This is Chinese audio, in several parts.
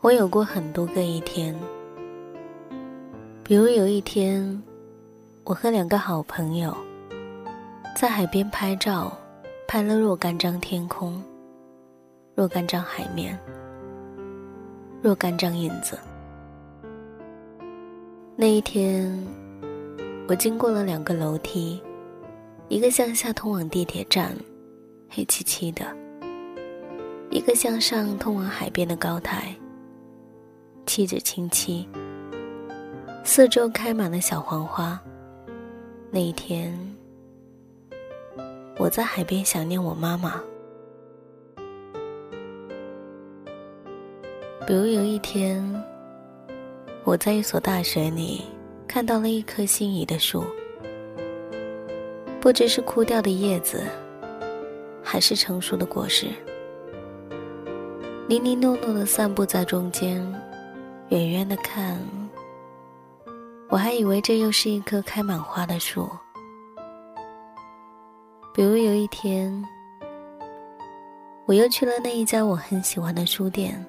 我有过很多个一天，比如有一天，我和两个好朋友在海边拍照，拍了若干张天空，若干张海面，若干张影子。那一天，我经过了两个楼梯，一个向下通往地铁站，黑漆漆的；一个向上通往海边的高台。气质清晰，四周开满了小黄花。那一天，我在海边想念我妈妈。比如有一天，我在一所大学里看到了一棵心仪的树，不知是枯掉的叶子，还是成熟的果实，零零落落的散布在中间。远远的看，我还以为这又是一棵开满花的树。比如有一天，我又去了那一家我很喜欢的书店，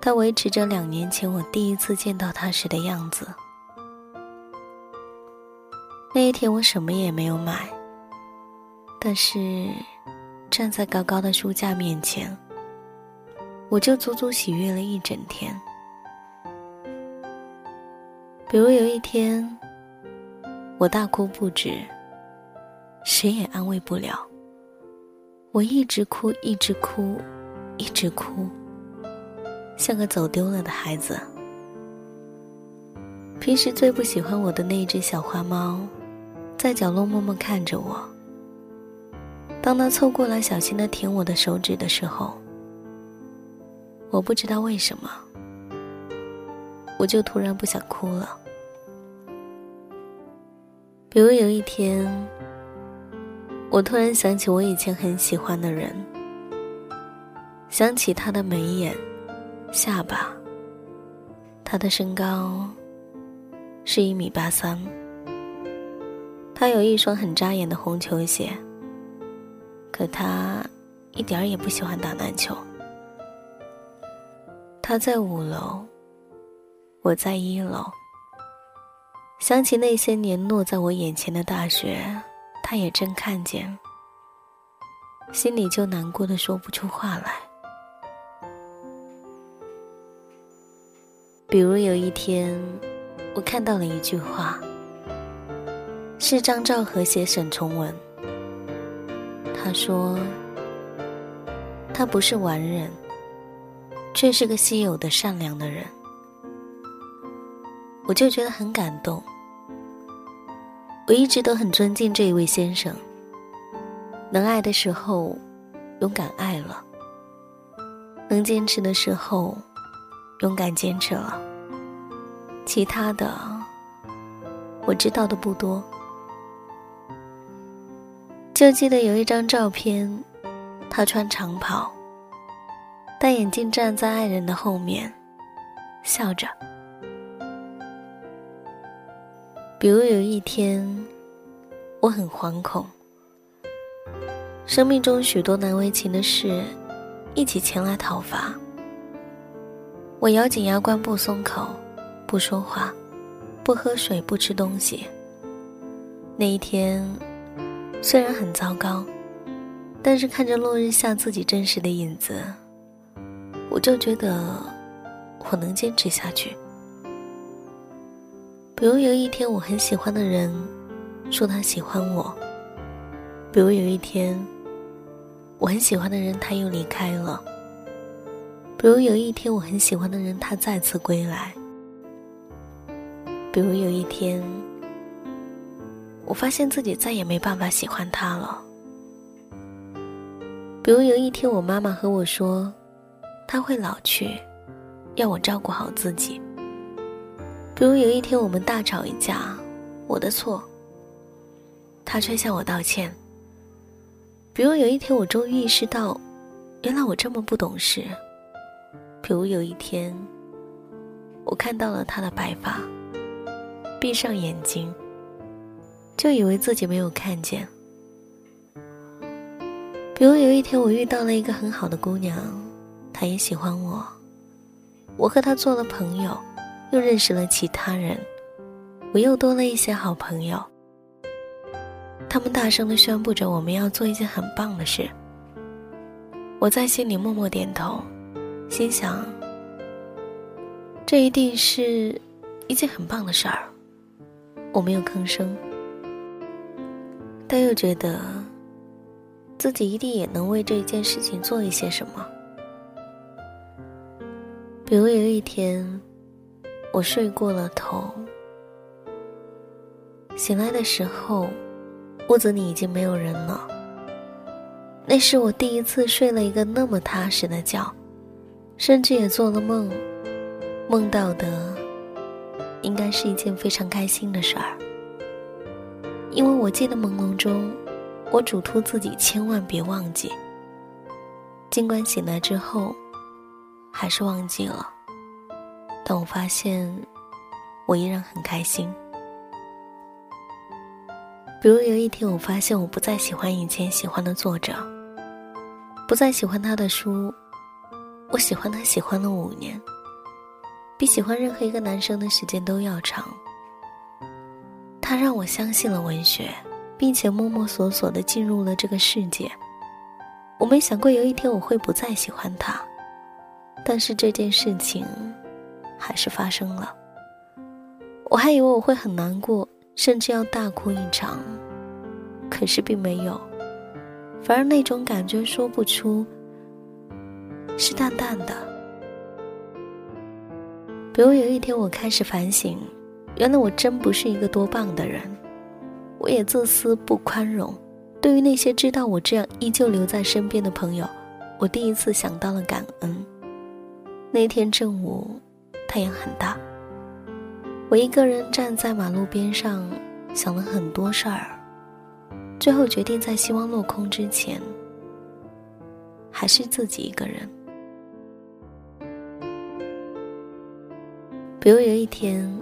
他维持着两年前我第一次见到他时的样子。那一天我什么也没有买，但是站在高高的书架面前。我就足足喜悦了一整天。比如有一天，我大哭不止，谁也安慰不了。我一直哭，一直哭，一直哭，像个走丢了的孩子。平时最不喜欢我的那只小花猫，在角落默默看着我。当它凑过来小心的舔我的手指的时候，我不知道为什么，我就突然不想哭了。比如有一天，我突然想起我以前很喜欢的人，想起他的眉眼、下巴，他的身高是一米八三，他有一双很扎眼的红球鞋，可他一点儿也不喜欢打篮球。他在五楼，我在一楼。想起那些年落在我眼前的大学，他也正看见，心里就难过的说不出话来。比如有一天，我看到了一句话，是张兆和写沈从文，他说：“他不是完人。”却是个稀有的善良的人，我就觉得很感动。我一直都很尊敬这一位先生，能爱的时候勇敢爱了，能坚持的时候勇敢坚持了，其他的我知道的不多。就记得有一张照片，他穿长袍。戴眼镜站在爱人的后面，笑着。比如有一天，我很惶恐，生命中许多难为情的事一起前来讨伐。我咬紧牙关不松口，不说话，不喝水，不吃东西。那一天虽然很糟糕，但是看着落日下自己真实的影子。我就觉得我能坚持下去。比如有一天我很喜欢的人说他喜欢我，比如有一天我很喜欢的人他又离开了，比如有一天我很喜欢的人他再次归来，比如有一天我发现自己再也没办法喜欢他了，比如有一天我妈妈和我说。他会老去，要我照顾好自己。比如有一天我们大吵一架，我的错，他却向我道歉。比如有一天我终于意识到，原来我这么不懂事。比如有一天，我看到了他的白发，闭上眼睛，就以为自己没有看见。比如有一天，我遇到了一个很好的姑娘，她也喜欢我，我和她做了朋友，又认识了其他人，我又多了一些好朋友。他们大声的宣布着我们要做一件很棒的事。我在心里默默点头，心想。这一定是一件很棒的事儿，我没有吭声，但又觉得自己一定也能为这一件事情做一些什么。比如有一天，我睡过了头，醒来的时候，屋子里已经没有人了。那是我第一次睡了一个那么踏实的觉，甚至也做了梦。梦到的应该是一件非常开心的事儿，因为我记得朦胧中，我嘱托自己千万别忘记。尽管醒来之后，还是忘记了，但我发现我依然很开心。比如有一天，我发现我不再喜欢以前喜欢的作者，不再喜欢他的书，我喜欢他喜欢了五年。比喜欢任何一个男生的时间都要长。他让我相信了文学，并且摸摸索索的进入了这个世界。我没想过有一天我会不再喜欢他，但是这件事情还是发生了。我还以为我会很难过，甚至要大哭一场，可是并没有，反而那种感觉说不出，是淡淡的。比如有一天，我开始反省，原来我真不是一个多棒的人，我也自私不宽容。对于那些知道我这样依旧留在身边的朋友，我第一次想到了感恩。那天正午，太阳很大，我一个人站在马路边上，想了很多事儿，最后决定在希望落空之前，还是自己一个人。比如有一天，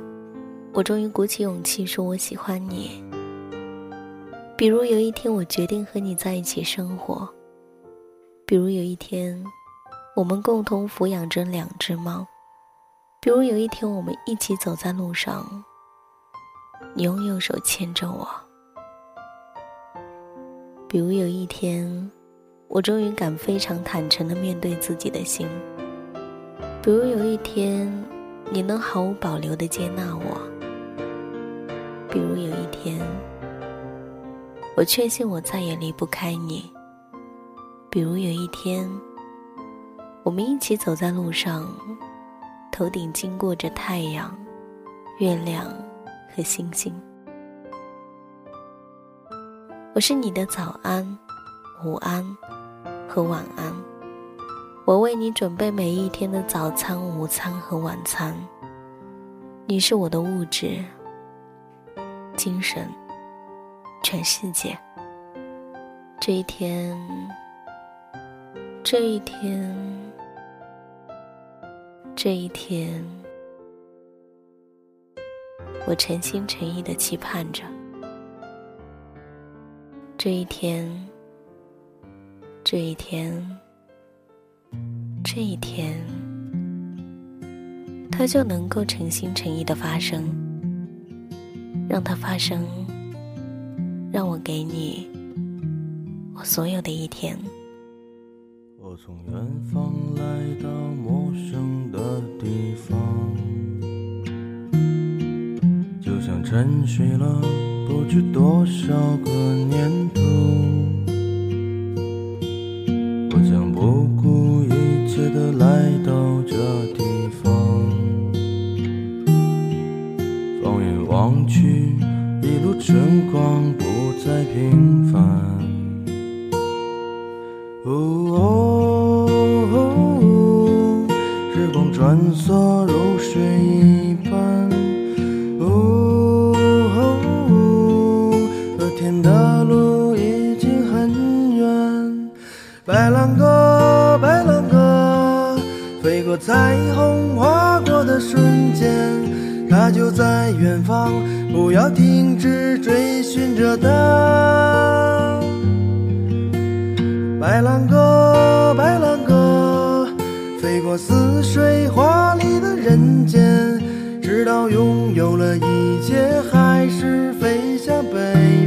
我终于鼓起勇气说我喜欢你。比如有一天，我决定和你在一起生活。比如有一天，我们共同抚养着两只猫。比如有一天，我们一起走在路上，你用右手牵着我。比如有一天，我终于敢非常坦诚的面对自己的心。比如有一天。你能毫无保留的接纳我，比如有一天，我确信我再也离不开你；比如有一天，我们一起走在路上，头顶经过着太阳、月亮和星星。我是你的早安、午安和晚安。我为你准备每一天的早餐、午餐和晚餐。你是我的物质、精神、全世界。这一天，这一天，这一天，我诚心诚意的期盼着。这一天，这一天。这一天，它就能够诚心诚意的发生，让它发生，让我给你我所有的一天。我从远方来到陌生的地方，就像沉睡了不知多少个年头。春光不再平凡。哦，时光穿梭如水一般。哦，和天的路已经很远。白兰鸽，白兰鸽。飞过彩虹，划过的瞬间。它就在远方，不要停止追寻着它。白兰鸽，白兰鸽，飞过似水华丽的人间，直到拥有了一切，还是飞向北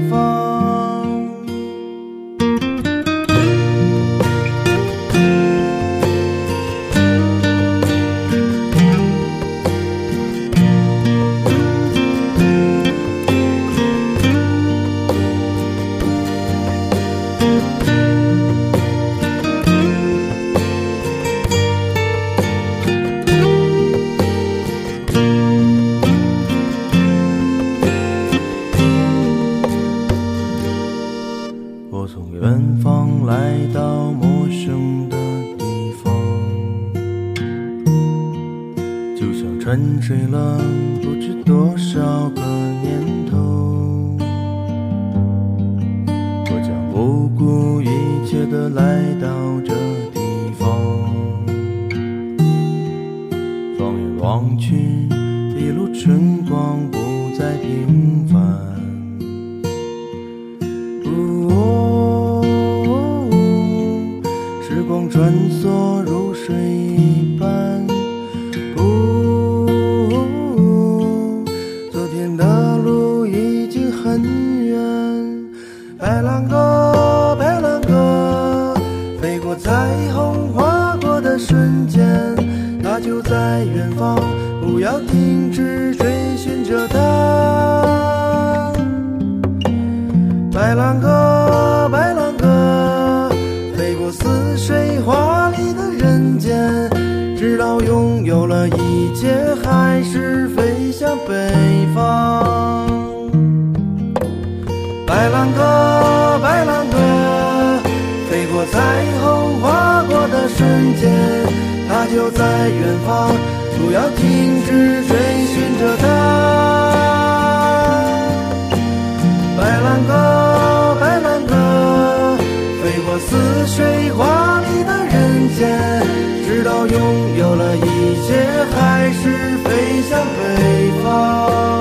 沉睡了不知多少个年头。我将不顾一切的来到不要停止追寻着它。白兰鸽，白兰鸽，飞过似水华丽的人间，直到拥有了一切，还是飞向北方。白兰鸽，白兰鸽，飞过彩虹划过的瞬间，它就在远方，不要停止追寻着它。白兰鸽，白兰鸽，飞过似水华丽的人间，直到拥有了一切，还是飞向北方。